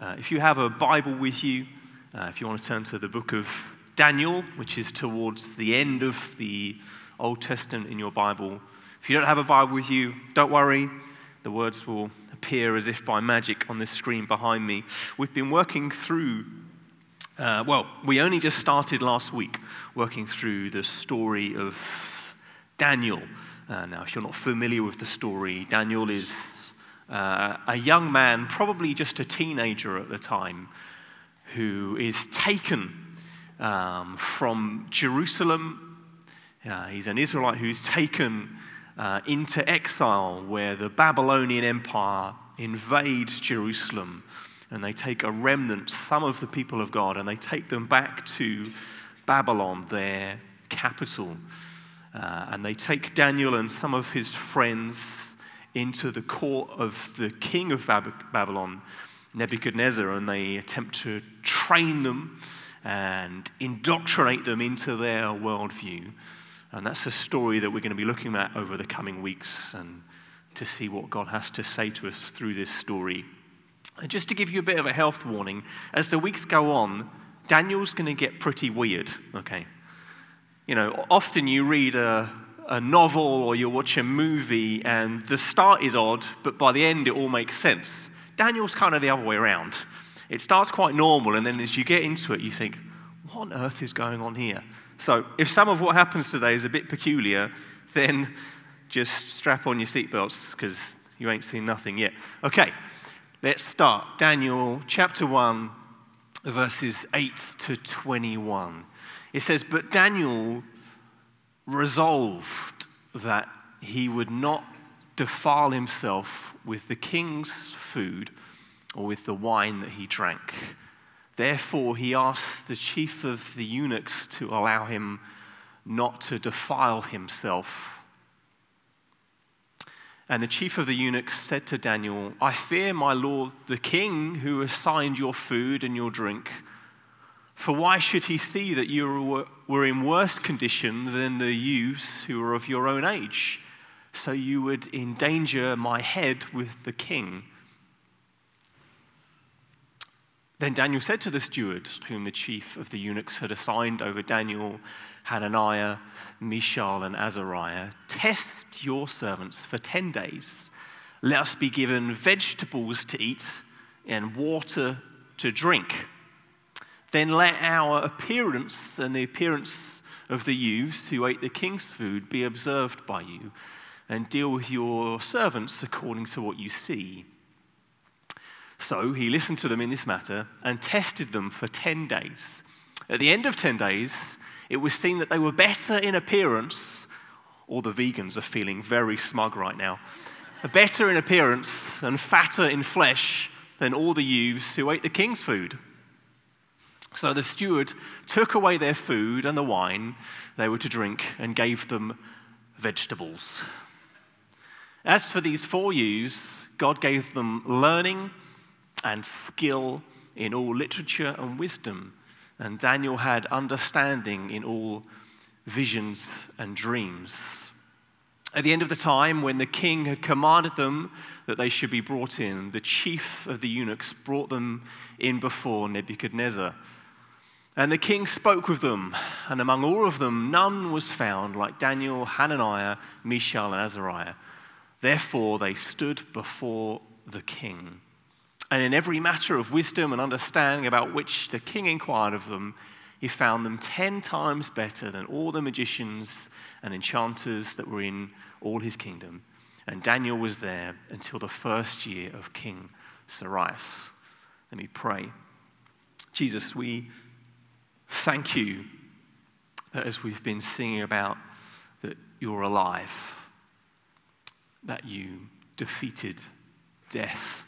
Uh, if you have a Bible with you, uh, if you want to turn to the book of Daniel, which is towards the end of the Old Testament in your Bible, if you don't have a Bible with you, don't worry. The words will appear as if by magic on the screen behind me. We've been working through, uh, well, we only just started last week working through the story of Daniel. Uh, now, if you're not familiar with the story, Daniel is uh, a young man, probably just a teenager at the time, who is taken um, from Jerusalem. Uh, he's an Israelite who's taken uh, into exile where the Babylonian Empire invades Jerusalem and they take a remnant, some of the people of God, and they take them back to Babylon, their capital. Uh, and they take Daniel and some of his friends into the court of the king of Babylon, Nebuchadnezzar, and they attempt to train them and indoctrinate them into their worldview. And that's a story that we're going to be looking at over the coming weeks and to see what God has to say to us through this story. And just to give you a bit of a health warning, as the weeks go on, Daniel's going to get pretty weird, okay? You know, often you read a, a novel or you watch a movie and the start is odd, but by the end it all makes sense. Daniel's kind of the other way around. It starts quite normal, and then as you get into it, you think, what on earth is going on here? So, if some of what happens today is a bit peculiar, then just strap on your seatbelts because you ain't seen nothing yet. Okay, let's start. Daniel chapter 1, verses 8 to 21. It says, But Daniel resolved that he would not defile himself with the king's food or with the wine that he drank. Therefore, he asked the chief of the eunuchs to allow him not to defile himself. And the chief of the eunuchs said to Daniel, I fear my lord the king who assigned your food and your drink. For why should he see that you were in worse condition than the youths who were of your own age? So you would endanger my head with the king. Then Daniel said to the steward, whom the chief of the eunuchs had assigned over Daniel, Hananiah, Mishael, and Azariah, Test your servants for 10 days. Let us be given vegetables to eat and water to drink then let our appearance and the appearance of the youths who ate the king's food be observed by you, and deal with your servants according to what you see. So he listened to them in this matter and tested them for 10 days. At the end of 10 days, it was seen that they were better in appearance. All the vegans are feeling very smug right now. Better in appearance and fatter in flesh than all the youths who ate the king's food. So the steward took away their food and the wine they were to drink and gave them vegetables. As for these four youths, God gave them learning and skill in all literature and wisdom, and Daniel had understanding in all visions and dreams. At the end of the time, when the king had commanded them that they should be brought in, the chief of the eunuchs brought them in before Nebuchadnezzar. And the king spoke with them, and among all of them, none was found like Daniel, Hananiah, Mishael, and Azariah. Therefore, they stood before the king. And in every matter of wisdom and understanding about which the king inquired of them, he found them ten times better than all the magicians and enchanters that were in all his kingdom. And Daniel was there until the first year of King Cyrus. Let me pray. Jesus, we Thank you that as we've been singing about, that you're alive, that you defeated death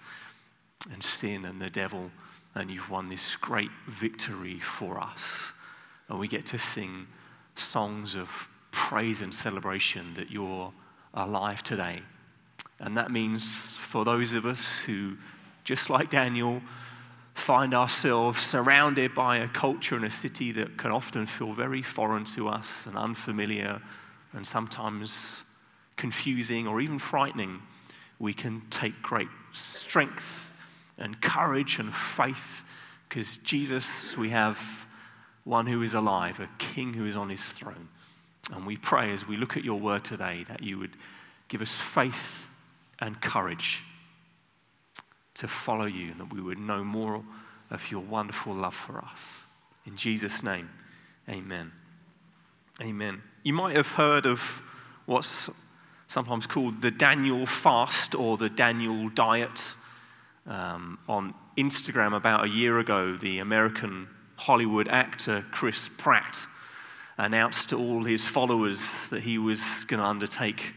and sin and the devil, and you've won this great victory for us. And we get to sing songs of praise and celebration that you're alive today. And that means for those of us who, just like Daniel, find ourselves surrounded by a culture and a city that can often feel very foreign to us and unfamiliar and sometimes confusing or even frightening, we can take great strength and courage and faith because Jesus, we have one who is alive, a king who is on his throne. And we pray as we look at your word today that you would give us faith and courage to follow you, and that we would know more of your wonderful love for us. In Jesus' name, amen. Amen. You might have heard of what's sometimes called the Daniel fast or the Daniel diet. Um, on Instagram, about a year ago, the American Hollywood actor Chris Pratt announced to all his followers that he was going to undertake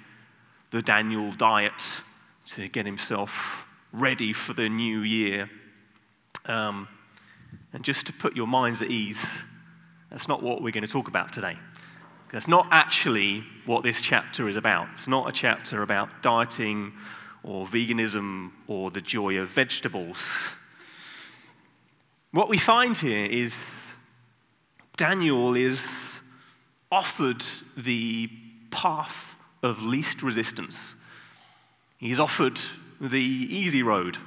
the Daniel diet to get himself ready for the new year. Um, and just to put your minds at ease, that's not what we're going to talk about today. That's not actually what this chapter is about. It's not a chapter about dieting or veganism or the joy of vegetables. What we find here is Daniel is offered the path of least resistance. He's offered the easy road,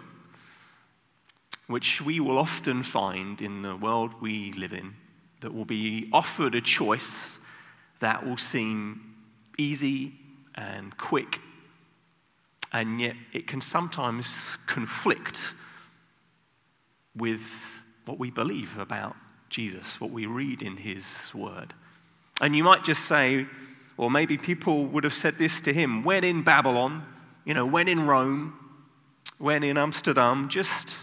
which we will often find in the world we live in, that will be offered a choice that will seem easy and quick, and yet it can sometimes conflict with what we believe about Jesus, what we read in his word. And you might just say, or maybe people would have said this to him when in Babylon, you know, when in Rome, when in Amsterdam, just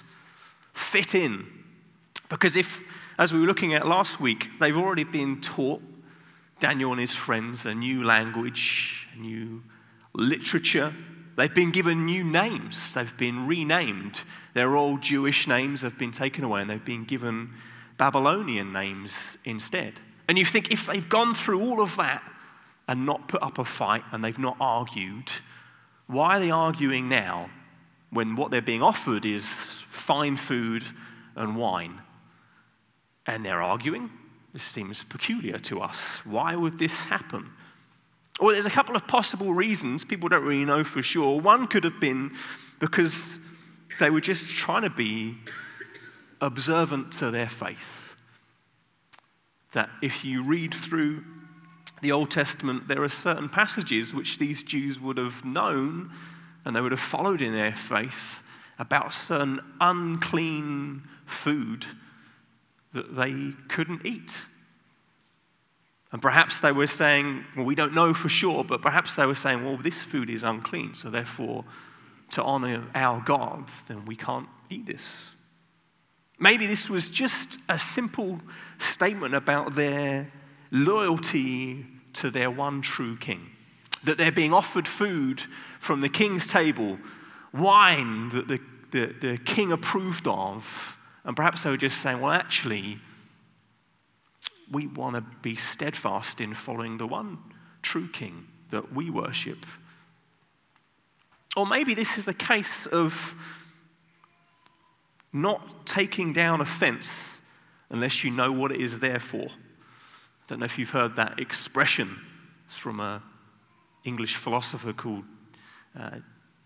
fit in. Because if, as we were looking at last week, they've already been taught Daniel and his friends a new language, a new literature. They've been given new names. They've been renamed. Their old Jewish names have been taken away and they've been given Babylonian names instead. And you think if they've gone through all of that and not put up a fight and they've not argued, why are they arguing now when what they're being offered is fine food and wine? And they're arguing? This seems peculiar to us. Why would this happen? Well, there's a couple of possible reasons. People don't really know for sure. One could have been because they were just trying to be observant to their faith. That if you read through the Old Testament, there are certain passages which these Jews would have known and they would have followed in their faith about certain unclean food that they couldn't eat. And perhaps they were saying, well, we don't know for sure, but perhaps they were saying, well, this food is unclean, so therefore, to honor our God, then we can't eat this. Maybe this was just a simple statement about their loyalty to their one true king. That they're being offered food from the king's table, wine that the, the, the king approved of, and perhaps they were just saying, well, actually, we want to be steadfast in following the one true king that we worship. Or maybe this is a case of not taking down a fence unless you know what it is there for. I don't know if you've heard that expression. It's from an English philosopher called uh,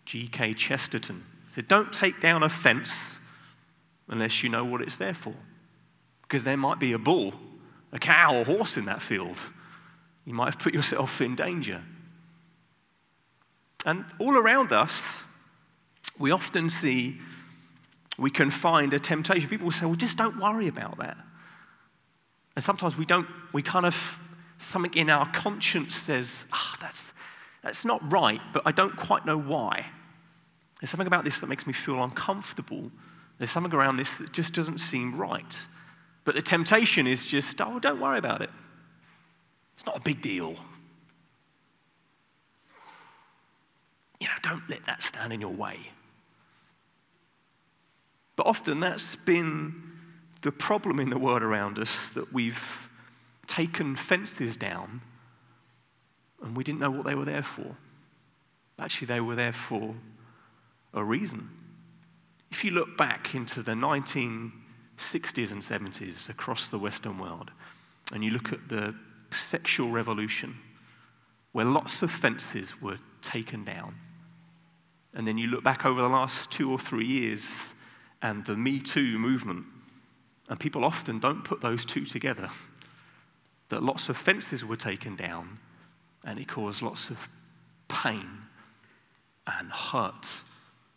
G.K. Chesterton. He said, Don't take down a fence unless you know what it's there for. Because there might be a bull, a cow, or horse in that field. You might have put yourself in danger. And all around us, we often see, we can find a temptation. People will say, well, just don't worry about that. And sometimes we don't, we kind of, something in our conscience says, ah, oh, that's, that's not right, but I don't quite know why. There's something about this that makes me feel uncomfortable. There's something around this that just doesn't seem right. But the temptation is just, oh, don't worry about it. It's not a big deal. You know, don't let that stand in your way. But often that's been the problem in the world around us that we've taken fences down and we didn't know what they were there for. Actually, they were there for a reason. If you look back into the 1960s and 70s across the Western world, and you look at the sexual revolution, where lots of fences were taken down, and then you look back over the last two or three years and the Me Too movement. And people often don't put those two together. That lots of fences were taken down, and it caused lots of pain and hurt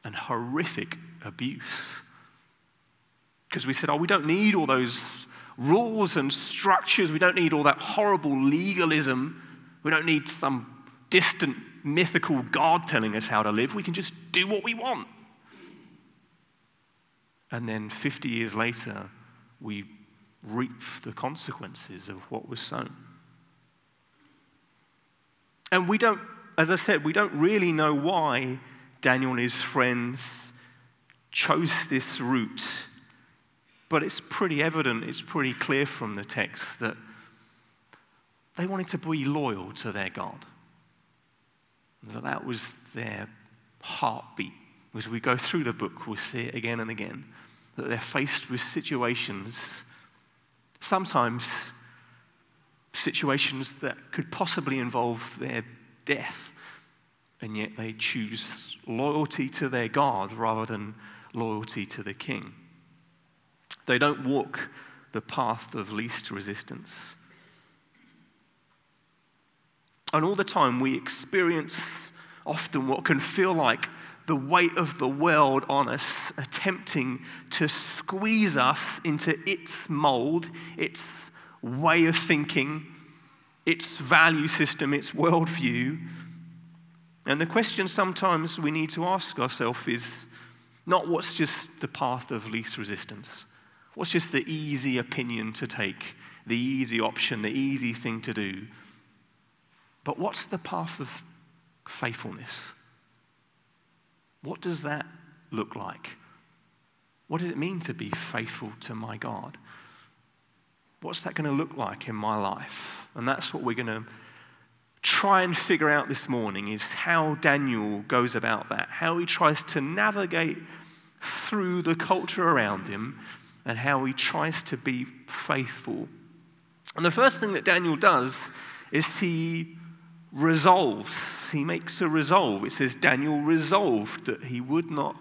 and horrific abuse. Because we said, oh, we don't need all those rules and structures. We don't need all that horrible legalism. We don't need some distant mythical God telling us how to live. We can just do what we want. And then 50 years later, we reap the consequences of what was sown. And we don't, as I said, we don't really know why Daniel and his friends chose this route. But it's pretty evident, it's pretty clear from the text that they wanted to be loyal to their God. That that was their heartbeat. As we go through the book, we'll see it again and again. That they're faced with situations, sometimes situations that could possibly involve their death, and yet they choose loyalty to their God rather than loyalty to the king. They don't walk the path of least resistance. And all the time we experience often what can feel like the weight of the world on us, attempting to squeeze us into its mold, its way of thinking, its value system, its worldview. And the question sometimes we need to ask ourselves is not what's just the path of least resistance, what's just the easy opinion to take, the easy option, the easy thing to do, but what's the path of faithfulness? What does that look like? What does it mean to be faithful to my God? What's that going to look like in my life? And that's what we're going to try and figure out this morning is how Daniel goes about that, how he tries to navigate through the culture around him, and how he tries to be faithful. And the first thing that Daniel does is he resolves. He makes a resolve. It says Daniel resolved that he would not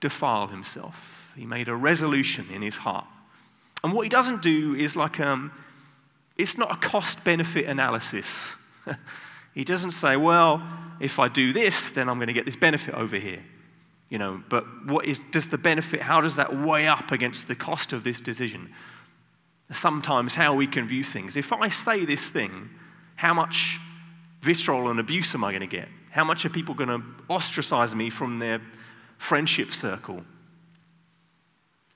defile himself. He made a resolution in his heart. And what he doesn't do is like, um, it's not a cost benefit analysis. he doesn't say, well, if I do this, then I'm going to get this benefit over here. You know, but what is, does the benefit, how does that weigh up against the cost of this decision? Sometimes how we can view things. If I say this thing, how much vitriol and abuse am I going to get? How much are people going to ostracize me from their friendship circle?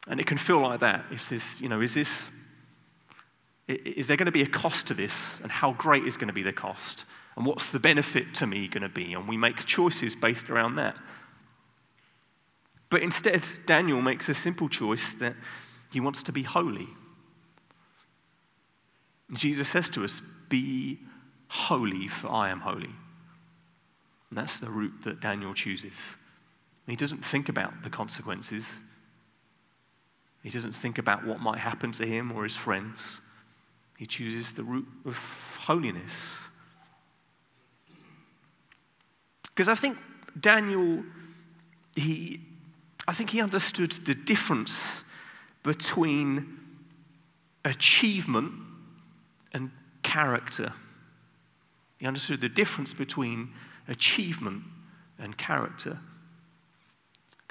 And it can feel like that. This, you know, is this, is there going to be a cost to this? And how great is going to be the cost? And what's the benefit to me going to be? And we make choices based around that. But instead, Daniel makes a simple choice that he wants to be holy. Jesus says to us, Be holy, for I am holy. And that's the route that Daniel chooses. He doesn't think about the consequences. He doesn't think about what might happen to him or his friends. He chooses the route of holiness. Because I think Daniel, he, I think he understood the difference between achievement and character. He understood the difference between achievement and character.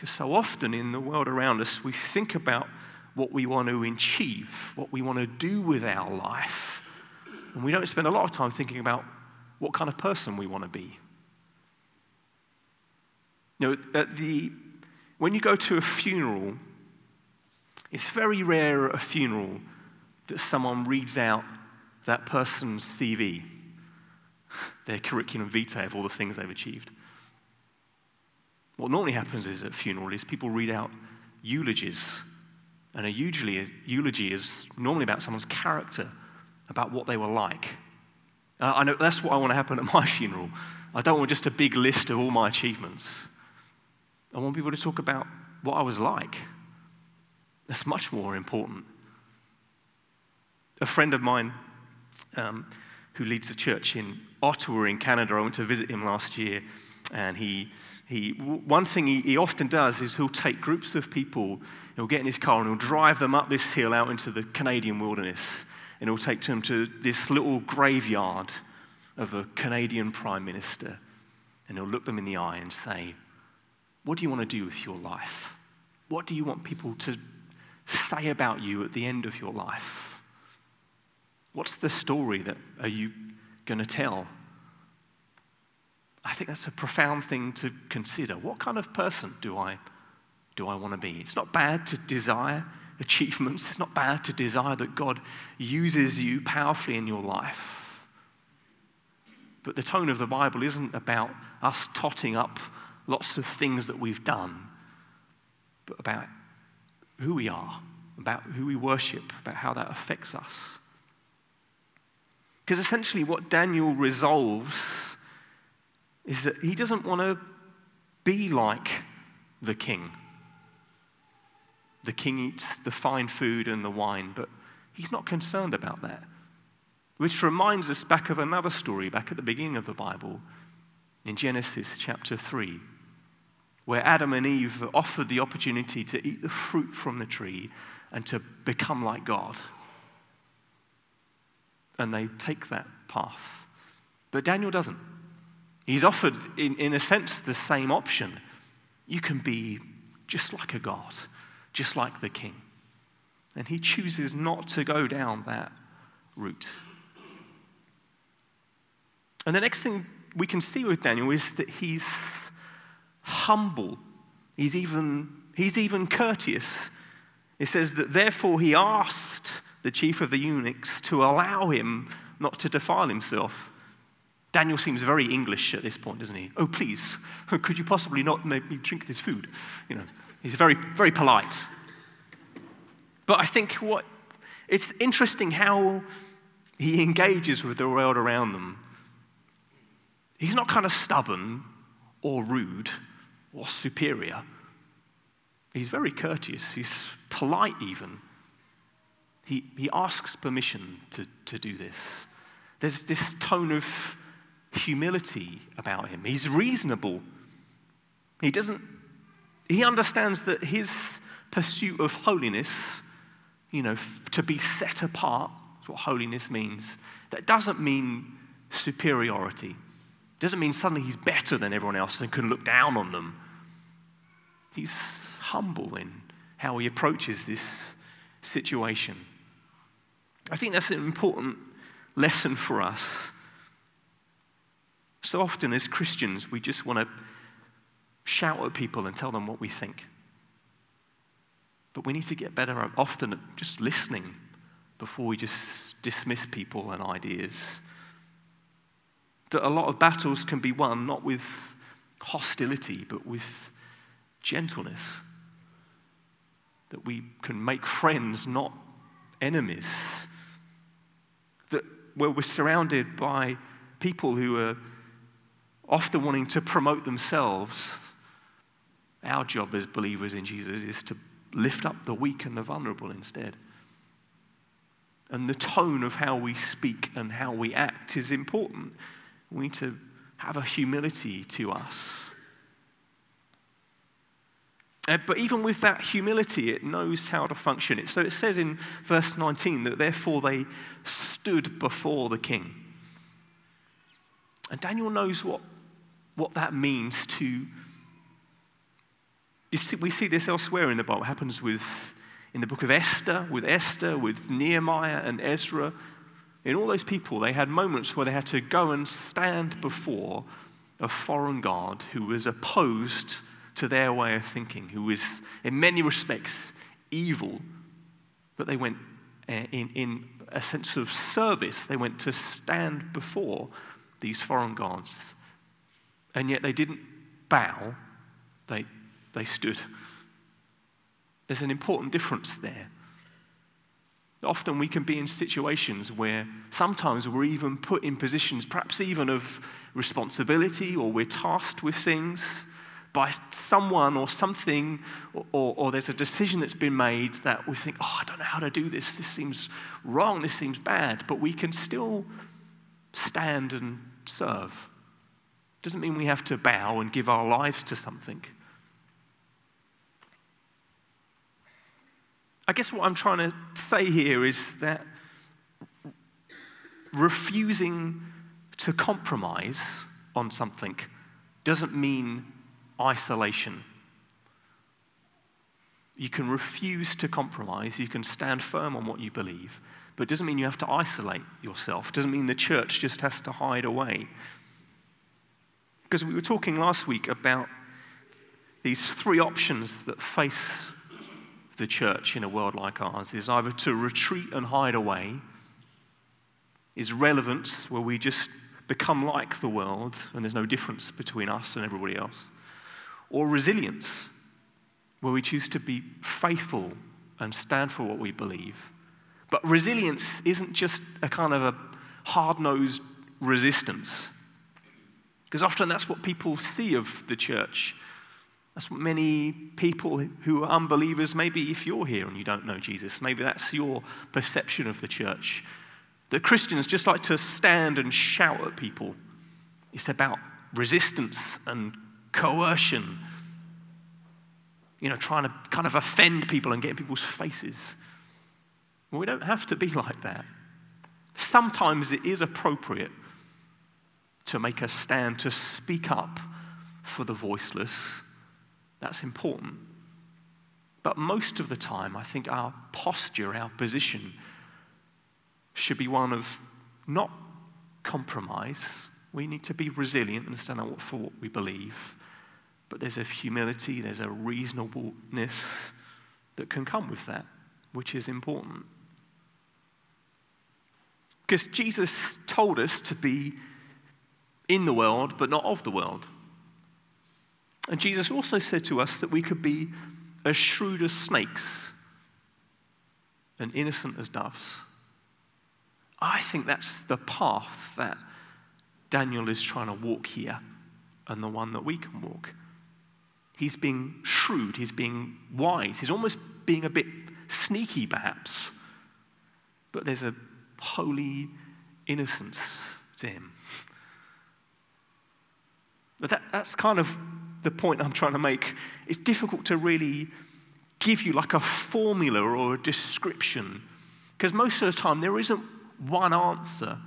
Because so often in the world around us, we think about what we want to achieve, what we want to do with our life, and we don't spend a lot of time thinking about what kind of person we want to be. You know, at the, when you go to a funeral, it's very rare at a funeral that someone reads out that person's CV their curriculum vitae of all the things they've achieved. What normally happens is at funeral is people read out eulogies. And a eulogy is, eulogy is normally about someone's character, about what they were like. Uh, I know that's what I want to happen at my funeral. I don't want just a big list of all my achievements. I want people to talk about what I was like. That's much more important. A friend of mine um, who leads the church in Ottawa in Canada. I went to visit him last year, and he, he, one thing he, he often does is he'll take groups of people, he'll get in his car and he'll drive them up this hill out into the Canadian wilderness. And he'll take them to this little graveyard of a Canadian prime minister. And he'll look them in the eye and say, What do you want to do with your life? What do you want people to say about you at the end of your life? What's the story that are you going to tell? I think that's a profound thing to consider. What kind of person do I, do I want to be? It's not bad to desire achievements, it's not bad to desire that God uses you powerfully in your life. But the tone of the Bible isn't about us totting up lots of things that we've done, but about who we are, about who we worship, about how that affects us. Because essentially, what Daniel resolves is that he doesn't want to be like the king. The king eats the fine food and the wine, but he's not concerned about that. Which reminds us back of another story back at the beginning of the Bible in Genesis chapter 3, where Adam and Eve offered the opportunity to eat the fruit from the tree and to become like God. And they take that path. But Daniel doesn't. He's offered, in, in a sense, the same option. You can be just like a God, just like the king. And he chooses not to go down that route. And the next thing we can see with Daniel is that he's humble. He's even, he's even courteous. It says that therefore he asked the chief of the eunuchs to allow him not to defile himself. Daniel seems very English at this point, doesn't he? Oh, please, could you possibly not make me drink this food? You know, he's very, very polite. But I think what it's interesting how he engages with the world around them. He's not kind of stubborn or rude or superior. He's very courteous. He's polite, even. He, he asks permission to, to do this. There's this tone of humility about him. He's reasonable. He doesn't, he understands that his pursuit of holiness, you know, to be set apart, is what holiness means. That doesn't mean superiority. It doesn't mean suddenly he's better than everyone else and can look down on them. He's humble in how he approaches this situation. I think that's an important lesson for us so often, as Christians, we just want to shout at people and tell them what we think. But we need to get better at often at just listening before we just dismiss people and ideas. That a lot of battles can be won not with hostility, but with gentleness. That we can make friends, not enemies. That where we're surrounded by people who are often wanting to promote themselves. Our job as believers in Jesus is to lift up the weak and the vulnerable instead. And the tone of how we speak and how we act is important. We need to have a humility to us. Uh, but even with that humility, it knows how to function. So it says in verse 19 that therefore they stood before the king. And Daniel knows what what that means to. See, we see this elsewhere in the Bible. It happens with, in the book of Esther, with Esther, with Nehemiah and Ezra. In all those people, they had moments where they had to go and stand before a foreign God who was opposed to their way of thinking, who was, in many respects, evil. But they went eh, in, in a sense of service, they went to stand before these foreign gods and yet they didn't bow, they, they stood. There's an important difference there. Often we can be in situations where sometimes we're even put in positions, perhaps even of responsibility, or we're tasked with things by someone or something, or, or, or, there's a decision that's been made that we think, oh, I don't know how to do this. This seems wrong. This seems bad. But we can still stand and serve Doesn't mean we have to bow and give our lives to something. I guess what I'm trying to say here is that refusing to compromise on something doesn't mean isolation. You can refuse to compromise, you can stand firm on what you believe, but it doesn't mean you have to isolate yourself. It doesn't mean the church just has to hide away. Because we were talking last week about these three options that face the church in a world like ours is either to retreat and hide away, is relevance, where we just become like the world and there's no difference between us and everybody else, or resilience, where we choose to be faithful and stand for what we believe. But resilience isn't just a kind of a hard nosed resistance. Because often that's what people see of the church. That's what many people who are unbelievers, maybe if you're here and you don't know Jesus, maybe that's your perception of the church. That Christians just like to stand and shout at people. It's about resistance and coercion. You know, trying to kind of offend people and get in people's faces. Well, we don't have to be like that. Sometimes it is appropriate to make a stand, to speak up for the voiceless. That's important. But most of the time, I think our posture, our position, should be one of not compromise. We need to be resilient and stand up for what we believe. But there's a humility, there's a reasonableness that can come with that, which is important. Because Jesus told us to be in the world, but not of the world. And Jesus also said to us that we could be as shrewd as snakes and innocent as doves. I think that's the path that Daniel is trying to walk here and the one that we can walk. He's being shrewd, he's being wise, he's almost being a bit sneaky, perhaps. But there's a holy innocence to him. That, that's kind of the point I'm trying to make. It's difficult to really give you like a formula or a description because most of the time there isn't one answer.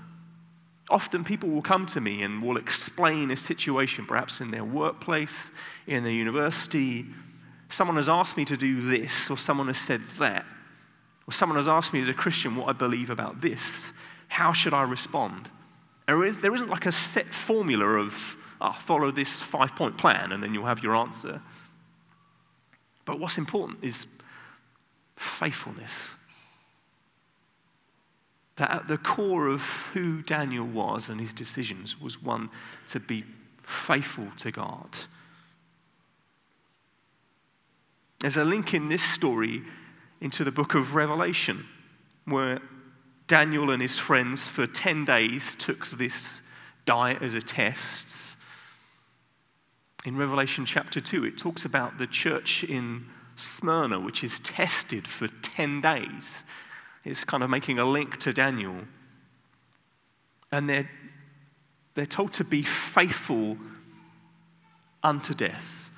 Often people will come to me and will explain a situation, perhaps in their workplace, in their university. Someone has asked me to do this, or someone has said that, or someone has asked me as a Christian what I believe about this. How should I respond? There, is, there isn't like a set formula of oh, follow this five point plan and then you'll have your answer. But what's important is faithfulness. That at the core of who Daniel was and his decisions was one to be faithful to God. There's a link in this story into the book of Revelation where Daniel and his friends for 10 days took this diet as a test in Revelation chapter 2, it talks about the church in Smyrna, which is tested for 10 days. It's kind of making a link to Daniel. And they're, they're told to be faithful unto death,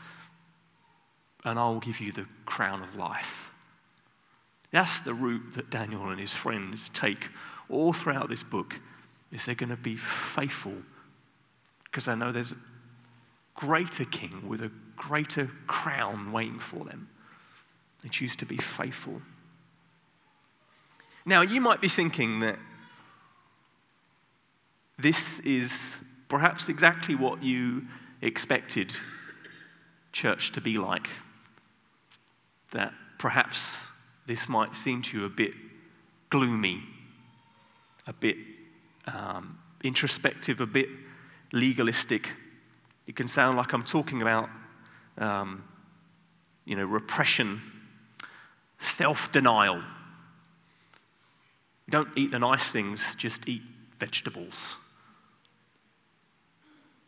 and I'll give you the crown of life. That's the route that Daniel and his friends take all throughout this book is they're going to be faithful because I know there's greater king with a greater crown waiting for them. They choose to be faithful. Now, you might be thinking that this is perhaps exactly what you expected church to be like. That perhaps this might seem to you a bit gloomy, a bit um, introspective, a bit legalistic. It can sound like I'm talking about, um, you know, repression, self denial. Don't eat the nice things, just eat vegetables.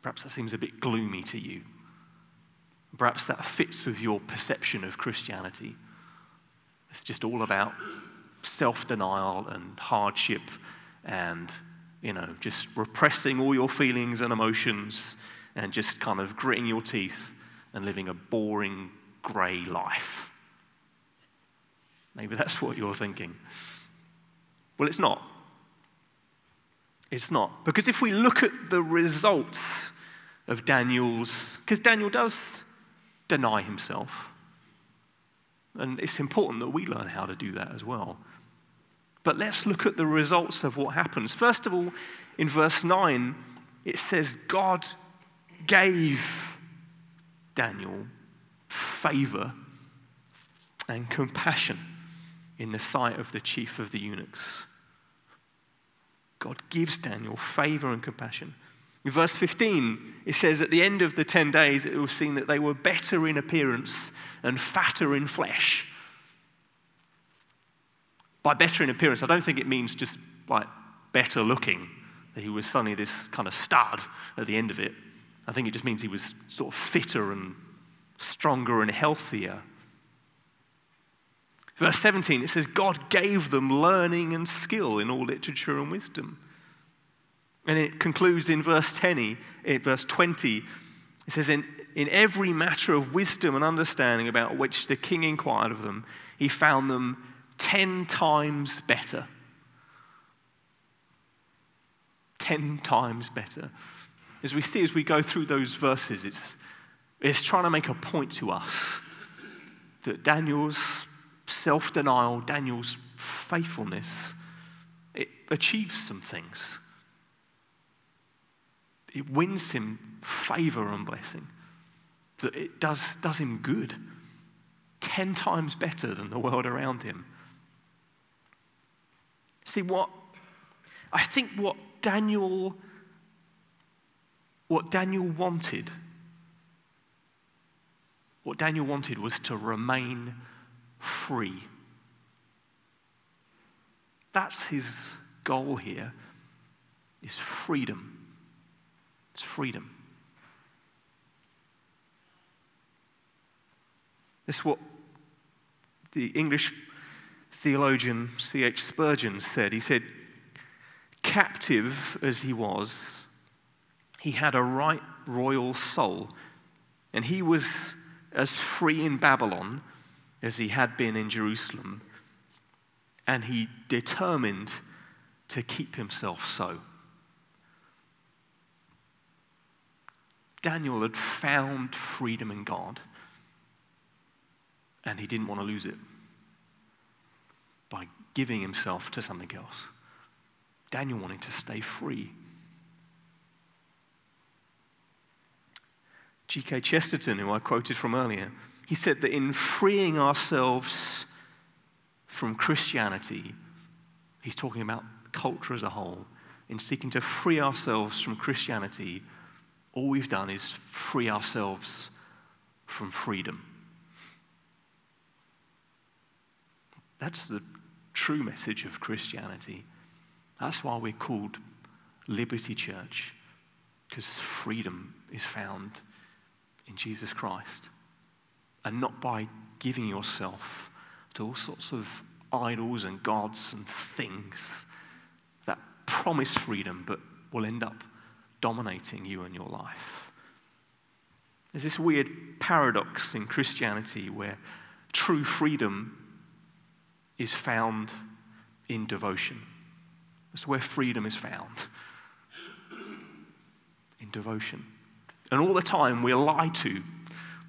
Perhaps that seems a bit gloomy to you. Perhaps that fits with your perception of Christianity. It's just all about self denial and hardship and, you know, just repressing all your feelings and emotions and just kind of gritting your teeth and living a boring, grey life. Maybe that's what you're thinking. Well, it's not. It's not. Because if we look at the results of Daniel's, because Daniel does deny himself, and it's important that we learn how to do that as well. But let's look at the results of what happens. First of all, in verse 9, it says, God gave Daniel favor and compassion in the sight of the chief of the eunuchs. God gives Daniel favor and compassion. In verse 15, it says, At the end of the 10 days, it was seen that they were better in appearance and fatter in flesh. By better in appearance, I don't think it means just like better looking, that he was suddenly this kind of stud at the end of it. I think it just means he was sort of fitter and stronger and healthier. Verse 17, it says, God gave them learning and skill in all literature and wisdom. And it concludes in verse 10, in eh, verse 20, it says, in, in every matter of wisdom and understanding about which the king inquired of them, he found them ten times better. Ten times better. As we see as we go through those verses, it's, it's trying to make a point to us that Daniel's self denial, Daniel's faithfulness, it achieves some things. It wins him favor and blessing. That it does, does him good. Ten times better than the world around him. See, what I think what Daniel what Daniel wanted what Daniel wanted was to remain free. That's his goal here is freedom. It's freedom. That's what the English theologian C.H. Spurgeon said. He said, Captive as he was, he had a right royal soul, and he was as free in Babylon as he had been in Jerusalem, and he determined to keep himself so. Daniel had found freedom in God, and he didn't want to lose it by giving himself to something else. Daniel wanted to stay free. G.K. Chesterton, who I quoted from earlier, he said that in freeing ourselves from Christianity, he's talking about culture as a whole, in seeking to free ourselves from Christianity, all we've done is free ourselves from freedom. That's the true message of Christianity. That's why we're called Liberty Church, because freedom is found in Jesus Christ and not by giving yourself to all sorts of idols and gods and things that promise freedom but will end up dominating you and your life. There's this weird paradox in Christianity where true freedom is found in devotion. That's where freedom is found. In devotion. And all the time we're lied to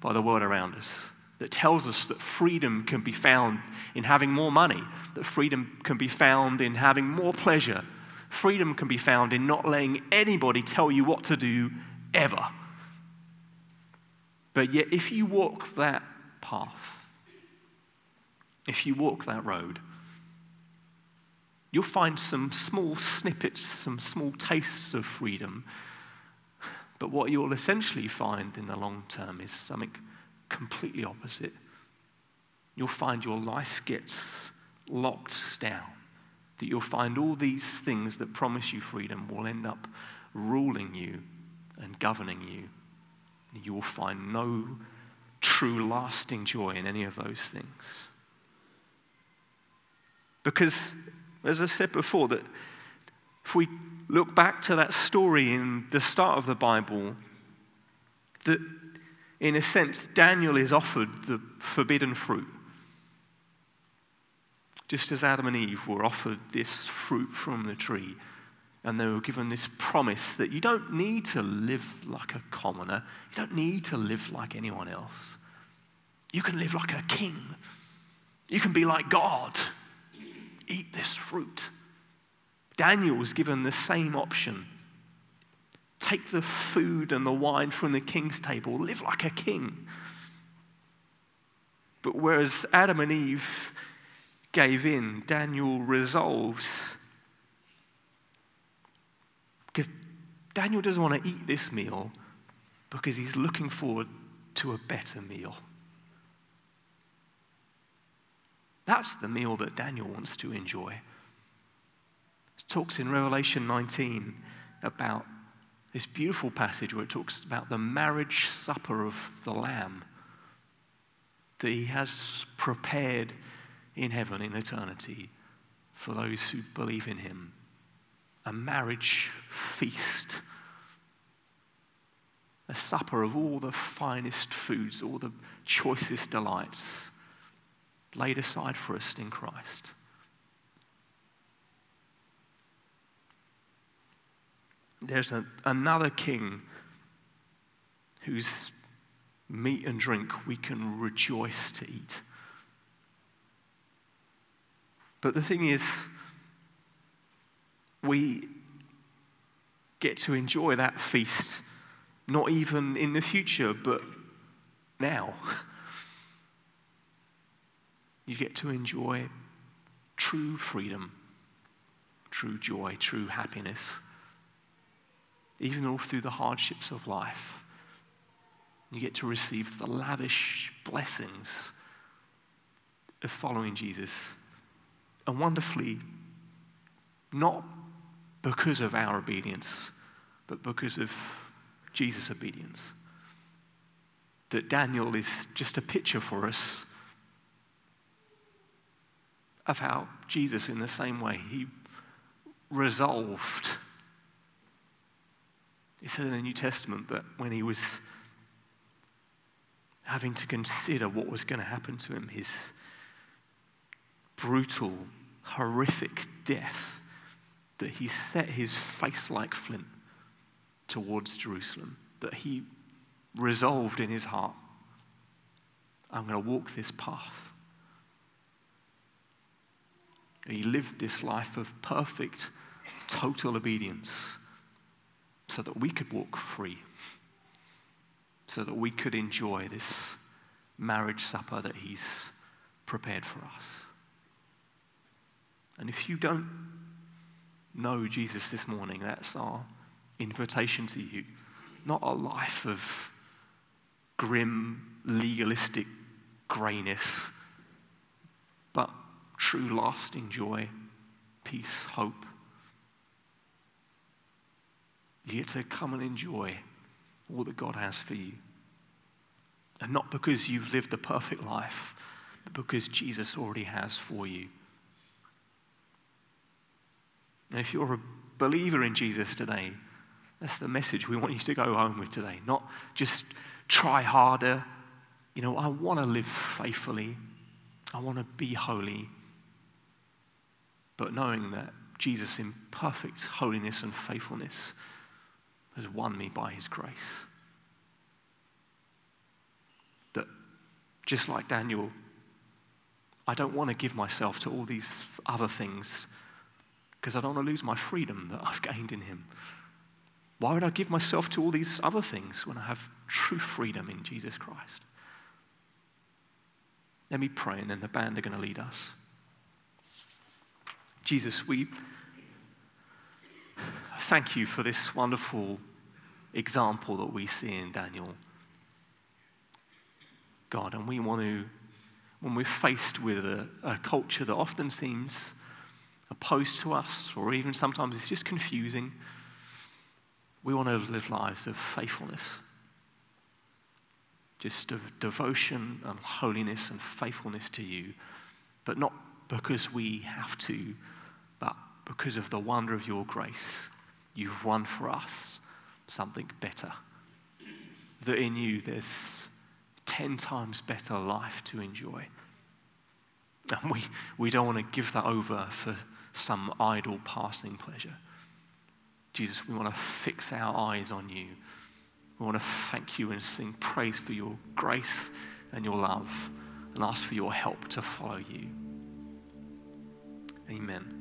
by the world around us that tells us that freedom can be found in having more money, that freedom can be found in having more pleasure, freedom can be found in not letting anybody tell you what to do ever. But yet, if you walk that path, if you walk that road, you'll find some small snippets, some small tastes of freedom but what you'll essentially find in the long term is something completely opposite. You'll find your life gets locked down. That you'll find all these things that promise you freedom will end up ruling you and governing you. You will find no true lasting joy in any of those things. Because, as I said before, that if we look back to that story in the start of the Bible, That, in a sense, Daniel is offered the forbidden fruit. Just as Adam and Eve were offered this fruit from the tree, and they were given this promise that you don't need to live like a commoner, you don't need to live like anyone else. You can live like a king, you can be like God. Eat this fruit. Daniel was given the same option. Take the food and the wine from the king's table, live like a king. But whereas Adam and Eve gave in, Daniel resolves. Because Daniel doesn't want to eat this meal because he's looking forward to a better meal. That's the meal that Daniel wants to enjoy talks in Revelation 19 about this beautiful passage where it talks about the marriage supper of the Lamb that he has prepared in heaven in eternity for those who believe in him. A marriage feast. A supper of all the finest foods, all the choicest delights laid aside for us in Christ. There's a, another king whose meat and drink we can rejoice to eat. But the thing is, we get to enjoy that feast not even in the future, but now. You get to enjoy true freedom, true joy, true happiness even all through the hardships of life. You get to receive the lavish blessings of following Jesus. And wonderfully, not because of our obedience, but because of Jesus' obedience. That Daniel is just a picture for us of how Jesus, in the same way, he resolved it said in the New Testament that when he was having to consider what was going to happen to him, his brutal, horrific death, that he set his face like flint towards Jerusalem, that he resolved in his heart, I'm going to walk this path. He lived this life of perfect, total obedience so that we could walk free, so that we could enjoy this marriage supper that He's prepared for us. And if you don't know Jesus this morning, that's our invitation to you. Not a life of grim, legalistic grayness, but true, lasting joy, peace, hope, you get to come and enjoy all that God has for you. And not because you've lived a perfect life, but because Jesus already has for you. And if you're a believer in Jesus today, that's the message we want you to go home with today. Not just try harder. You know, I want to live faithfully, I want to be holy. But knowing that Jesus, in perfect holiness and faithfulness, has won me by his grace. That just like Daniel, I don't want to give myself to all these other things because I don't want to lose my freedom that I've gained in him. Why would I give myself to all these other things when I have true freedom in Jesus Christ? Let me pray, and then the band are going to lead us. Jesus, we thank you for this wonderful example that we see in Daniel. God, and we want to, when we're faced with a, a culture that often seems opposed to us, or even sometimes it's just confusing, we want to live lives of faithfulness. Just of devotion and holiness and faithfulness to you, but not because we have to, but because of the wonder of your grace you've won for us something better. that in you there's 10 times better life to enjoy. And we, we don't want to give that over for some idle passing pleasure. Jesus, we want to fix our eyes on you. We want to thank you and sing praise for your grace and your love and ask for your help to follow you. Amen.